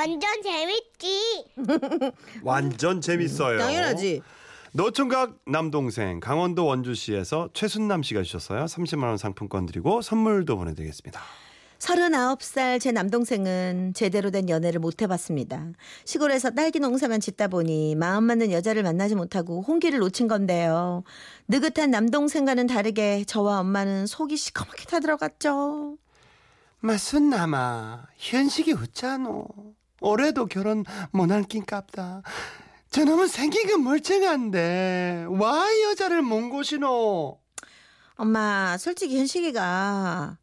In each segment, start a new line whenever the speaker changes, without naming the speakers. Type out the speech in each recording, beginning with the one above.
완전 재밌지.
완전 재밌어요.
당연하지.
노총각 남동생 강원도 원주시에서 최순남 씨가 주셨어요. 30만 원 상품권 드리고 선물도 보내드리겠습니다.
39살 제 남동생은 제대로 된 연애를 못 해봤습니다. 시골에서 딸기 농사만 짓다 보니 마음 맞는 여자를 만나지 못하고 홍기를 놓친 건데요. 느긋한 남동생과는 다르게 저와 엄마는 속이 시커멓게 타들어갔죠.
마순남아 현식이 어쩌노 올해도 결혼 못할 낀갑다 저놈은 생긴 건 멀쩡한데 와 여자를 못 고시노
엄마, 솔직히 현식이가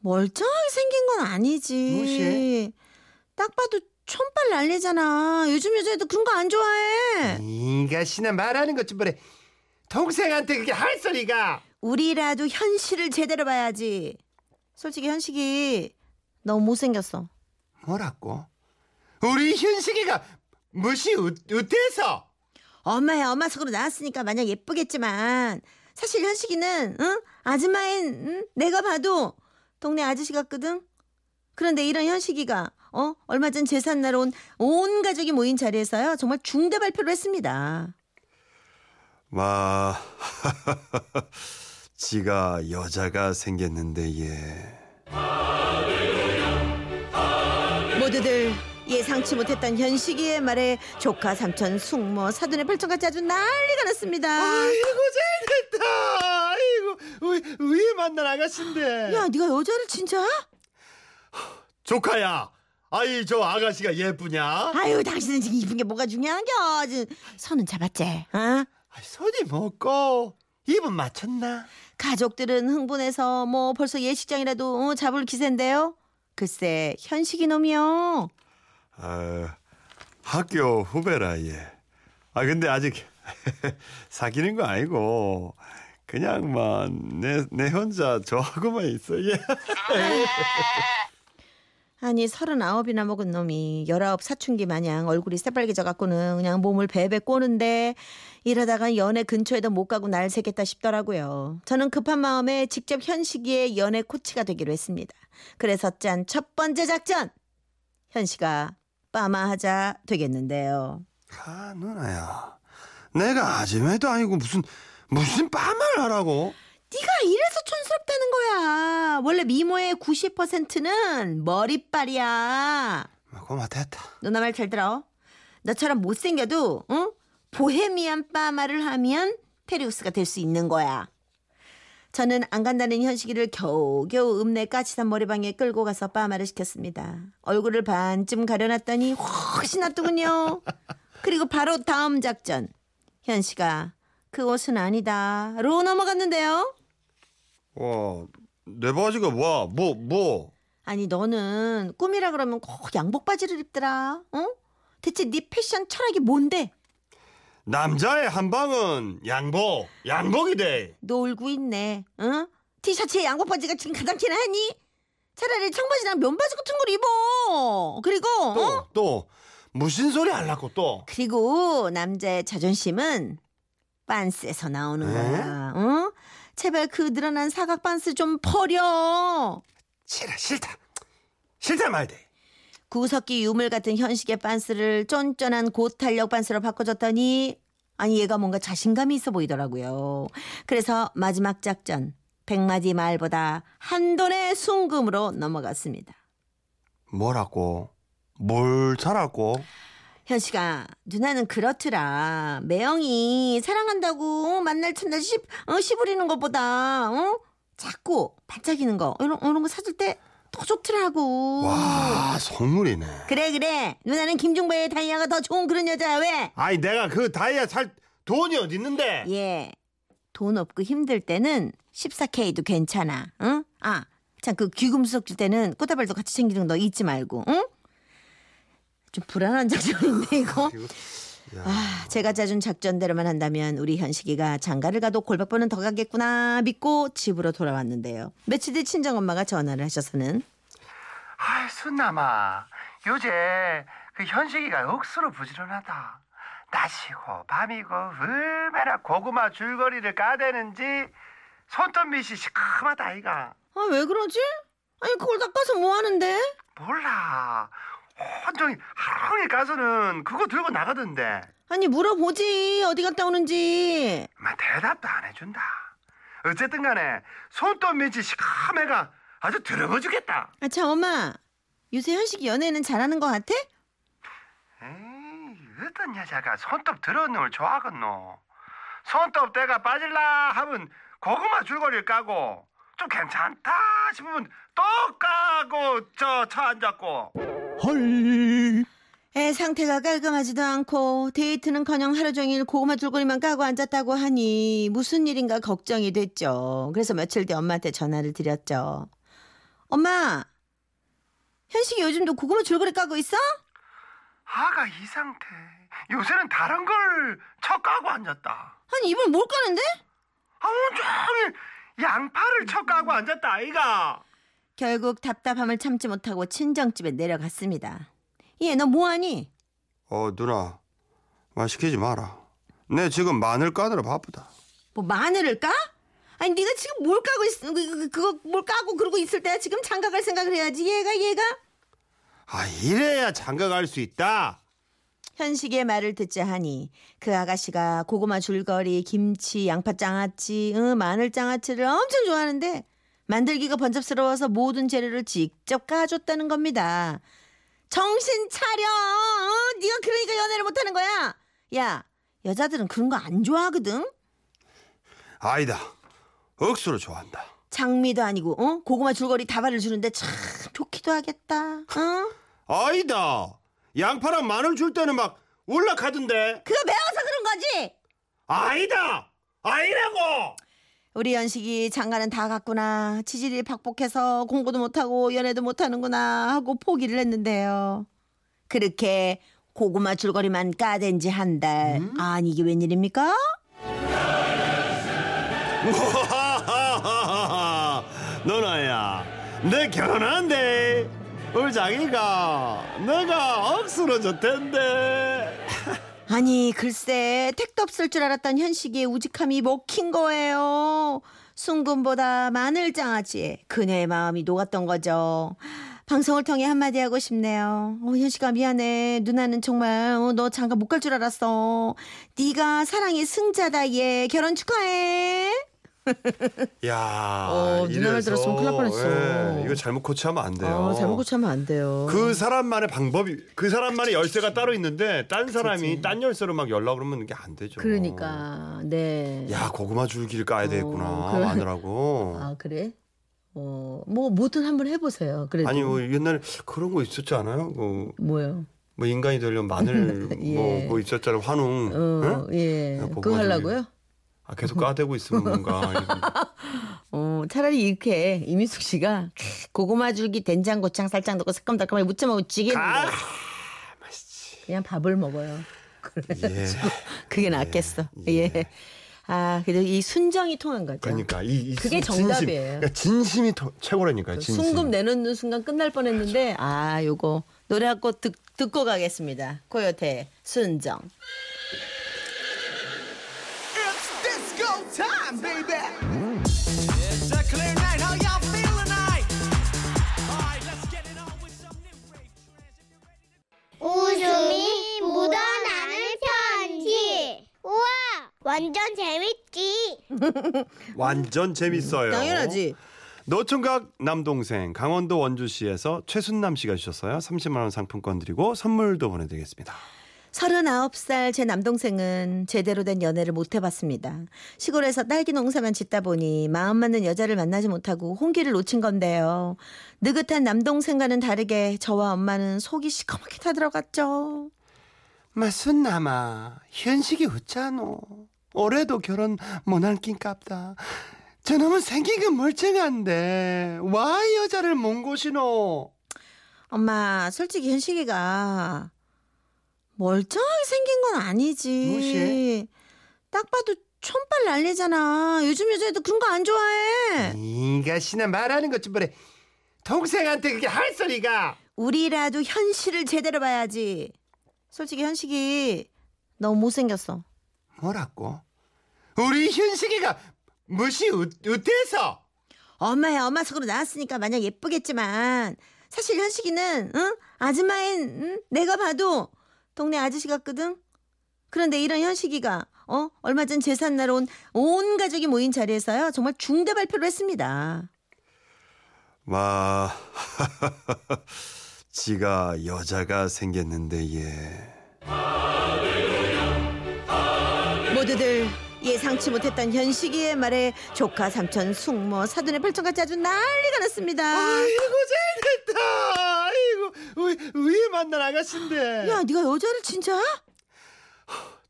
멀쩡하게 생긴 건 아니지.
무시해?
딱 봐도 촌발 난리잖아. 요즘 여자애들 그런 거 안 좋아해.
이가시나 말하는 것좀 보래 동생한테 그게 할 소리가
우리라도 현실을 제대로 봐야지. 솔직히 현식이 너무 못생겼어.
뭐라고 우리 현식이가 무시 어때서
엄마야 엄마 속으로 나왔으니까 마냥 예쁘겠지만 사실 현식이는 응? 아줌마인 응? 내가 봐도 동네 아저씨 같거든. 그런데 이런 현식이가 어 얼마 전 제삿날 온 온 가족이 모인 자리에서요 정말 중대 발표를 했습니다.
와 지가 여자가 생겼는데 예
모두들 예상치 못했던 현식이의 말에 조카 삼촌 숙모 사돈의 발전까지 아주 난리가 났습니다.
아이고 잘됐다 아이고 우리 위에 만난 아가씨인데
야 네가 여자를 진짜?
조카야 아이 저 아가씨가 예쁘냐
아유 당신은 지금 이쁜 게 뭐가 중요한겨? 손은 잡았지? 어?
손이 먹고 입은 맞췄나
가족들은 흥분해서 뭐 벌써 예식장이라도 어, 잡을 기세인데요. 글쎄 현식이 놈이요.
아, 학교 후배라 예. 아 근데 아직 사귀는 거 아니고 그냥 막내내 내 혼자 좋아하고만 있어 예.
아니 서른아홉이나 먹은 놈이 열아홉 사춘기 마냥 얼굴이 새빨개져 갖고는 그냥 몸을 베베 꼬는데 이러다가 연애 근처에도 못 가고 날 새겠다 싶더라고요. 저는 급한 마음에 직접 현식이의 연애 코치가 되기로 했습니다. 그래서 짠 첫 번째 작전 현식아 빠마하자 되겠는데요.
아 누나야, 내가 아줌마도 아니고 무슨 무슨 빠말 하라고?
네가 이래서 촌스럽다는 거야. 원래 미모의 90%는 머리빨이야.
고맙됐다.
누나 말 잘 들어. 너처럼 못생겨도 응? 보헤미안 빠마를 하면 테리우스가 될 수 있는 거야. 저는 안 간다는 현식이를 겨우겨우 읍내 까치산 머리방에 끌고 가서 빠마를 시켰습니다. 얼굴을 반쯤 가려놨더니 훨씬 낫더군요. 그리고 바로 다음 작전. 현식아, 그 옷은 아니다.로 넘어갔는데요.
와, 내 바지가 뭐야? 뭐 뭐?
아니 너는 꿈이라 그러면 꼭 양복 바지를 입더라. 어? 대체 네 패션 철학이 뭔데?
남자의 한 방은 양복, 양복이 돼.
놀고 있네. 응? 티셔츠에 양복 바지가 지금 가장 티나니? 차라리 청바지랑 면바지 같은 걸 입어. 그리고
또
어?
또 무슨 소리 하려고 또?
그리고 남자의 자존심은 빤스에서 나오는
에?
거야. 어? 제발 그 늘어난 사각 빤스 좀 버려.
싫어, 싫다. 싫다 말대.
구석기 유물 같은 현식의 빤스를 쫀쫀한 고탄력 빤스로 바꿔줬더니 아니 얘가 뭔가 자신감이 있어 보이더라고요. 그래서 마지막 작전 백마디 말보다 한 돈의 순금으로 넘어갔습니다.
뭐라고? 뭘 잘하고?
현식아 누나는 그렇더라. 매형이 사랑한다고 만날 첫날 씹, 어, 것보다 어? 자꾸 반짝이는 거 이런, 이런 거 사줄 때 더 좋더라고.
와, 선물이네.
그래 그래 누나는 김종배의 다이아가 더 좋은 그런 여자야 왜?
아이 내가 그 다이아 살 돈이 어디 있는데?
예. 돈 없고 힘들 때는 14K도 괜찮아. 응? 아, 참 그 귀금속 줄 때는 꽃다발도 같이 챙기는 거너 잊지 말고. 응? 좀 불안한 작전인데 이거.
야.
아, 제가 짜준 작전대로만 한다면 우리 현식이가 장가를 가도 골박번은 더 가겠구나 믿고 집으로 돌아왔는데요. 며칠 뒤 친정엄마가 전화를 하셔서는
아이 순남아 요새 그 현식이가 억수로 부지런하다 낮이고 밤이고 얼마나 고구마 줄거리를 까대는지 손톱 밑이 시커멓다 아이가
아, 왜 그러지? 아니 그걸 닦아서 뭐 하는데?
몰라 온종일 하루 종일 가서는 그거 들고 나가던데.
아니 물어보지 어디 갔다 오는지.
마 대답도 안 해준다. 어쨌든 간에 손톱 밑이 시커매가 아주 더러워 죽겠다.
아참 엄마 요새 현식이 연애는 잘하는 것 같아?
에이, 어떤 여자가 손톱 더러운 놈을 좋아하겠노? 손톱 때가 빠질라 하면 고구마 줄거리를 까고 좀 괜찮다 싶으면 또 까고 저차 앉았고
헐.
애 상태가 깔끔하지도 않고 데이트는커녕 하루 종일 고구마 줄거리만 까고 앉았다고 하니 무슨 일인가 걱정이 됐죠. 그래서 며칠 뒤 엄마한테 전화를 드렸죠. 엄마, 현식이 요즘도 고구마 줄거리 까고 있어?
아가 이 상태 요새는 다른 걸 쳐 까고 앉았다
아니 이걸 뭘 까는데?
아 온종일 양파를 쳐 까고 앉았다 아이가
결국 답답함을 참지 못하고 친정집에 내려갔습니다. 얘 너 뭐하니?
어 누나 말 시키지 마라. 내 지금 마늘 까느라 바쁘다.
뭐 마늘을 까? 아니 네가 지금 뭘 까고 있 그, 그, 그거 뭘 까고 그러고 있을 때야 지금 장가갈 생각을 해야지 얘가 얘가
아 이래야 장가 갈 수 있다.
현식의 말을 듣자 하니 그 아가씨가 고구마 줄거리, 김치, 양파 장아찌, 응, 마늘 장아찌를 엄청 좋아하는데 만들기가 번잡스러워서 모든 재료를 직접 까줬다는 겁니다. 정신 차려! 어? 네가 그러니까 연애를 못하는 거야. 야, 여자들은 그런 거 안 좋아하거든.
아니다. 억수로 좋아한다.
장미도 아니고, 어? 고구마 줄거리 다발을 주는데 참 좋기도 하겠다. 어?
아니다. 양파랑 마늘 줄 때는 막 올라가던데.
그거 매워서 그런 거지.
아니다. 아니라고.
우리 연식이 장가는 다 갔구나. 치질이 박복해서 공부도 못하고 연애도 못하는구나 하고 포기를 했는데요. 그렇게 고구마 줄거리만 까댄 지 한 달. 아니 이게 웬일입니까?
누나야, 내 결혼한대. 우리 자기가 내가 억수로 좋댄데.
아니 글쎄 택도 없을 줄 알았던 현식이의 우직함이 먹힌 거예요. 순금보다 마늘장아찌에 그녀의 마음이 녹았던 거죠. 방송을 통해 한마디 하고 싶네요. 어, 현식아 미안해. 누나는 정말 어, 너 장가 못갈 줄 알았어. 네가 사랑의 승자다 얘. 결혼 축하해.
야,
어, 누나 말 들었으면 큰일 날 뻔했어.
예, 이거 잘못 코치하면 안 돼요.
어, 잘못 고치면 안 돼요.
그 사람만의 방법이 그 사람만의 열쇠가 따로 있는데 딴 사람이 딴 열쇠로 막 연락 그러면 이게 안 되죠.
그러니까 네.
야 고구마 줄기를 까야 되겠구나
어, 그래.
마늘하고.
아 그래? 어, 뭐 뭐든 한번 해보세요. 그래도
아니 뭐 옛날에 그런 거 있었지 않아요? 그,
뭐요?
뭐 인간이 되려면 마늘
예.
뭐, 뭐 있었잖아요 환웅.
어,
응?
예.
야,
그거 하려고요?
아, 계속 까대고 있으면 뭔가
어, 차라리 이렇게 이민숙 씨가 고구마 줄기 된장 고창 살짝 넣고 새콤달콤하게 무쳐 먹으면 지겠는데
아,
그냥 밥을 먹어요.
예.
그게 낫겠어. 예. 아, 그래도 이 순정이 통한 거죠.
그러니까 이, 이
그게
진- 진심,
정답이에요.
그러니까 진심이 토- 최고라니까요. 진심.
순금 내놓는 순간 끝날 뻔했는데 아, 요거 노래 한 곡 듣고 가겠습니다. 코요태 순정.
Time, baby. It's a clear night. How y'all feel tonight? All right, let's get it on with some new rave trance.
웃음이 묻어나는 편지. 우와, 완전 재밌지.
완전 재밌어요.
당연하지.
노총각 남동생 강원도 원주시에서 최순남 씨가 주셨어요. 30만 원 상품권 드리고 선물도 보내드리겠습니다.
39살 제 남동생은 제대로 된 연애를 못 해봤습니다. 시골에서 딸기 농사만 짓다 보니 마음 맞는 여자를 만나지 못하고 홍기를 놓친 건데요. 느긋한 남동생과는 다르게 저와 엄마는 속이 시커멓게 타들어갔죠.
마순남아 현식이 어쩌노 올해도 결혼 못할 낀갑다 저놈은 생기가 멀쩡한데 와 여자를 못 고시노
엄마, 솔직히 현식이가 멀쩡하게 생긴 건 아니지.
무엇이?
딱 봐도 촌발 난리잖아. 요즘 여자애들 그런 거 안 좋아해.
니가 시나 말하는 것 좀 보래 동생한테 그게 할 소리가
우리라도 현실을 제대로 봐야지. 솔직히 현식이 너무 못생겼어.
뭐라고 우리 현식이가 무시 우- 우태서
엄마야 엄마 속으로 나왔으니까 마냥 예쁘겠지만 사실 현식이는 응? 아줌마인 응? 내가 봐도 동네 아저씨 같거든. 그런데 이런 현식이가 어 얼마 전 제삿날 온 온 가족이 모인 자리에서요 정말 중대 발표를 했습니다.
마 지가 여자가 생겼는데 예.
모두들 예상치 못했던 현식이의 말에 조카 삼촌 숙모 사돈의 발전까지 아주 난리가 났습니다.
아이고 잘됐다. 위, 위에 만난 아가씨인데.
야 네가 여자를 진짜?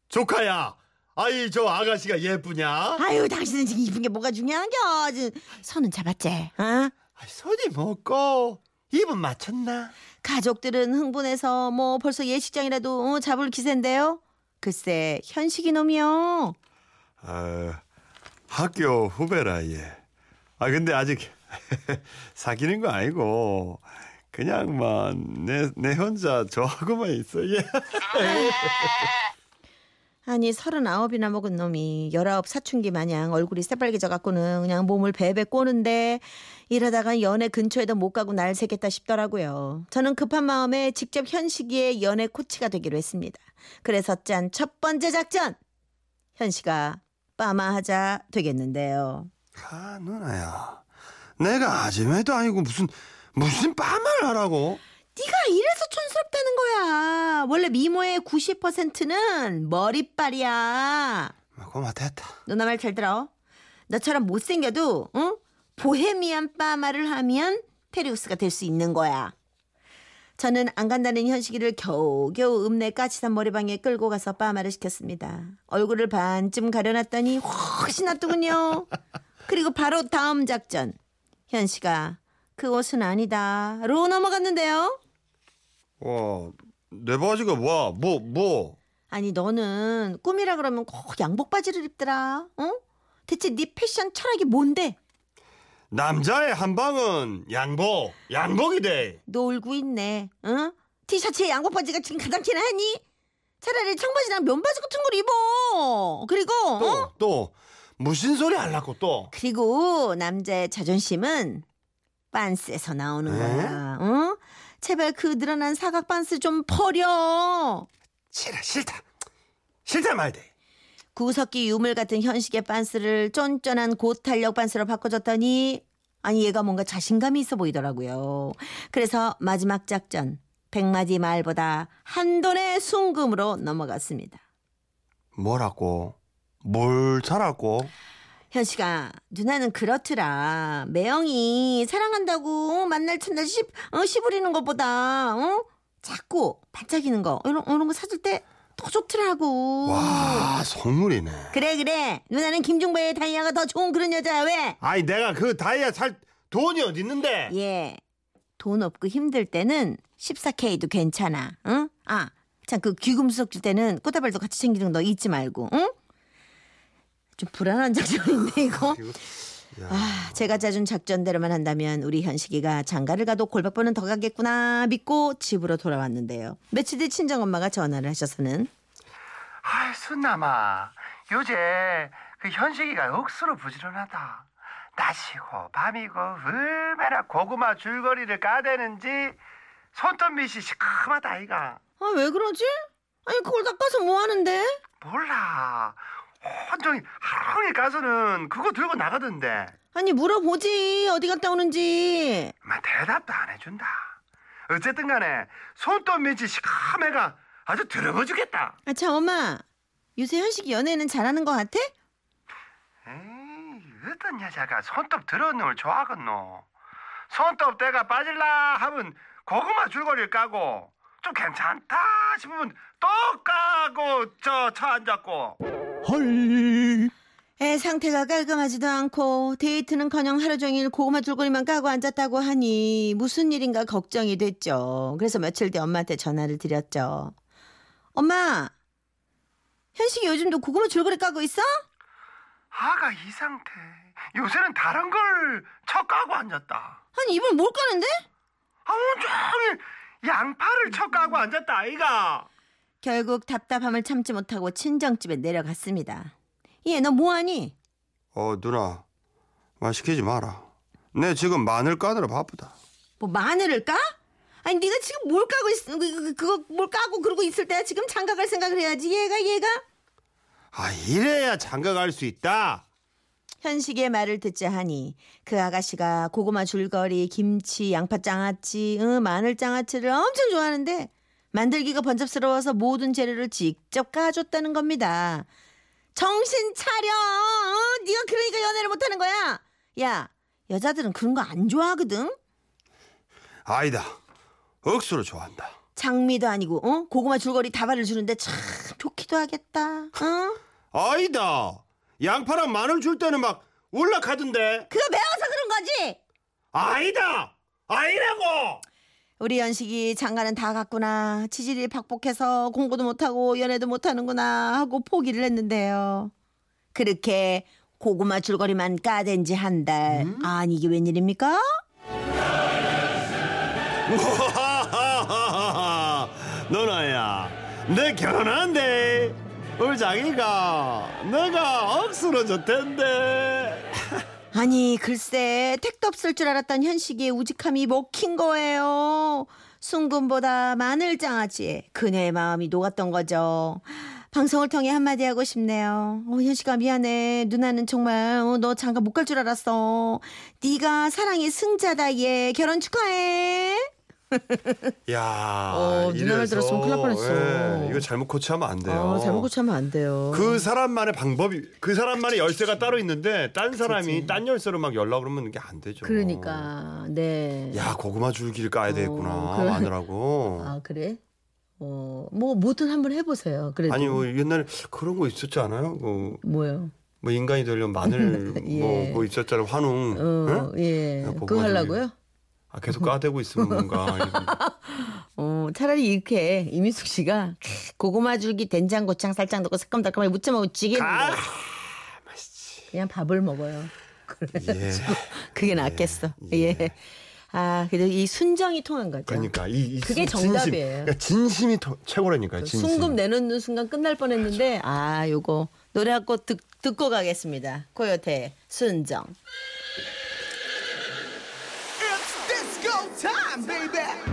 조카야. 아이 저 아가씨가 예쁘냐?
아유 당신은 지금 이쁜 게 뭐가 중요한겨? 지- 손은 잡았지? 어?
손이 먹고 입은 맞췄나?
가족들은 흥분해서 뭐 벌써 예식장이라도 어, 잡을 기세인데요. 글쎄 현식이 놈이요.
아, 학교 후배라 예. 아 근데 아직 사귀는 거 아니고 그냥 막내내 내 혼자 좋아하고만 있어 예.
아니 서른아홉이나 먹은 놈이 열아홉 사춘기 마냥 얼굴이 새빨개져 갖고는 그냥 몸을 베베 꼬는데 이러다가 연애 근처에도 못 가고 날 새겠다 싶더라고요. 저는 급한 마음에 직접 현식이의 연애 코치가 되기로 했습니다. 그래서 짠 첫 번째 작전 현식아 빠마하자 되겠는데요.
아 누나야, 내가 아줌마도 아니고 무슨 무슨 빠말 하라고?
네가 이래서 촌스럽다는 거야. 원래 미모의 90%는 머리빨이야.
고마 됐다.
누나 말 잘 들어. 너처럼 못생겨도 응? 보헤미안 빠마를 하면 테리우스가 될 수 있는 거야. 저는 안 간다는 현식이를 겨우겨우 읍내 까치산 머리방에 끌고 가서 빠마를 시켰습니다. 얼굴을 반쯤 가려놨더니 훨씬 낫더군요. 그리고 바로 다음 작전. 현식아, 그 옷은 아니다.로 넘어갔는데요.
와, 내 바지가 뭐야? 뭐 뭐?
아니 너는 꿈이라 그러면 꼭 양복 바지를 입더라. 어? 대체 네 패션 철학이 뭔데?
남자의 한 방은 양복, 양복이 돼.
놀고 있네. 응? 티셔츠에 양복 바지가 지금 가장 티나 하니? 차라리 청바지랑 면바지 같은 걸 입어. 그리고
또
어?
또 무슨 소리 하려고 또?
그리고 남자의 자존심은 빤스에서 나오는
에?
거야. 응? 제발 그 늘어난 사각 빤스 좀 버려.
싫어 싫다 싫다 말대.
구석기 유물 같은 현식의 빤스를 쫀쫀한 고탄력 빤스로 바꿔줬더니 아니 얘가 뭔가 자신감이 있어 보이더라고요. 그래서 마지막 작전 백마디 말보다 한돈의 순금으로 넘어갔습니다.
뭐라고? 뭘 잘하고?
현식아 누나는 그렇더라. 매형이 사랑한다고 만날 첫날 시, 어, 시부리는 것보다 어? 자꾸 반짝이는 거 이런, 이런 거 사줄 때 더 좋더라고.
와 선물이네.
그래 그래 누나는 김중배의 다이아가 더 좋은 그런 여자야 왜?
아이 내가 그 다이아 살 돈이 어디 있는데?
예. 돈 없고 힘들 때는 14K도 괜찮아. 응? 아, 참 그 귀금속 줄 때는 꽃다발도 같이 챙기는 거 잊지 말고. 응? 좀 불안한 작전인데 이거. 아, 제가 짜준 작전대로만 한다면 우리 현식이가 장가를 가도 골백번은 더 가겠구나 믿고 집으로 돌아왔는데요. 며칠 뒤 친정엄마가 전화를 하셔서는
아이 순남아 요새 그 현식이가 억수로 부지런하다 낮이고 밤이고 얼마나 고구마 줄거리를 까대는지 손톱 밑이 시큼하다 아이가
아, 왜 그러지? 아니 그걸 닦아서 뭐 하는데?
몰라 온종일 하루 종일 까서는 그거 들고 나가던데
아니 물어보지 어디 갔다 오는지.
마 대답도 안 해준다 어쨌든 간에 손톱 밑이 시큼해가 아주 더러워주겠다
아, 참 엄마. 요새 현식이 연애는 잘하는 것 같아?
에이, 어떤 여자가 손톱 더러운 놈을 좋아하겠노? 손톱 때가 빠질라 하면 고구마 줄거리를 까고 좀 괜찮다 싶으면 또 까 고저차 앉았고
애 상태가 깔끔하지도 않고 데이트는커녕 하루 종일 고구마 줄거리만 까고 앉았다고 하니 무슨 일인가 걱정이 됐죠. 그래서 며칠 뒤 엄마한테 전화를 드렸죠. 엄마, 현식이 요즘도 고구마 줄거리 까고 있어?
아가 이 상태 요새는 다른 걸 쳐 까고 앉았다
아니 이번 뭘 까는데?
아 온종일 양파를 쳐 까고 앉았다 아이가
결국 답답함을 참지 못하고 친정집에 내려갔습니다. 얘 너 뭐하니?
어 누나 말 시키지 마라. 내 지금 마늘 까느라 바쁘다.
뭐 마늘을 까? 아니 네가 지금 뭘 까고 있 그- 그- 그거 뭘 까고 그러고 있을 때야 지금 장가 갈 생각을 해야지 얘가 얘가
아 이래야 장가 갈 수 있다.
현식의 말을 듣자 하니 그 아가씨가 고구마 줄거리, 김치, 양파 장아찌, 응, 마늘 장아찌를 엄청 좋아하는데 만들기가 번잡스러워서 모든 재료를 직접 까줬다는 겁니다. 정신 차려! 어? 네가 그러니까 연애를 못하는 거야. 야, 여자들은 그런 거 안 좋아하거든.
아니다. 억수로 좋아한다.
장미도 아니고, 어? 고구마 줄거리 다발을 주는데 참 좋기도 하겠다. 어?
아니다. 양파랑 마늘 줄 때는 막 울락하던데.
그거 매워서 그런 거지.
아니다. 아니라고.
우리 연식이 장가는 다 갔구나. 치질이 팍복해서 공부도 못하고 연애도 못하는구나 하고 포기를 했는데요. 그렇게 고구마 줄거리만 까댄 지 한 달. 아니 이게 웬일입니까?
너나야, 내 결혼한대. 우리 자기가 내가 억수로 좋댄데.
아니 글쎄 택도 없을 줄 알았던 현식이의 우직함이 먹힌 거예요. 순금보다 마늘 장아찌에 그녀의 마음이 녹았던 거죠. 방송을 통해 한마디 하고 싶네요. 어, 현식아 미안해. 누나는 정말 어, 너 장가 못 갈 줄 알았어. 네가 사랑의 승자다 얘. 결혼 축하해.
야,
어, 누나 말
이래서,
들었으면 큰일 날 뻔했어.
예, 이거 잘못 코치하면 안 돼요.
고치면 안 돼요.
그 사람만의 방법이 그 사람만의 열쇠가 따로 있는데 딴 사람이 딴 열쇠로 막 연락 그러면 이게 안 되죠.
그러니까 네.
야 고구마 줄기를 까야 되겠구나
어, 그래.
마늘하고.
아 그래? 어, 뭐 뭐든 한번 해보세요. 그래도
아니 뭐 옛날에 그런 거 있었지 않아요? 그,
뭐요?
뭐 인간이 되려면 마늘
예.
뭐, 뭐 있었잖아요 환웅.
어,
응?
예.
야,
그거 하려고요?
아 계속 까대고 있으면 뭔가
어, 차라리 이렇게 이미숙 씨가 고구마 줄기 된장 고창 살짝 넣고 새콤달콤하게 무쳐 먹으면 지게
아,
그냥 밥을 먹어요.
예.
그게 낫겠어. 예. 아, 그래도 이 순정이 통한 거죠.
그러니까 이, 이
그게
진심,
정답이에요.
그러니까 진심이 토- 최고라니까요. 진심.
순금 내놓는 순간 끝날 뻔했는데 아, 요거 노래 한 곡 듣고 가겠습니다. 코요태 순정.
Time, baby.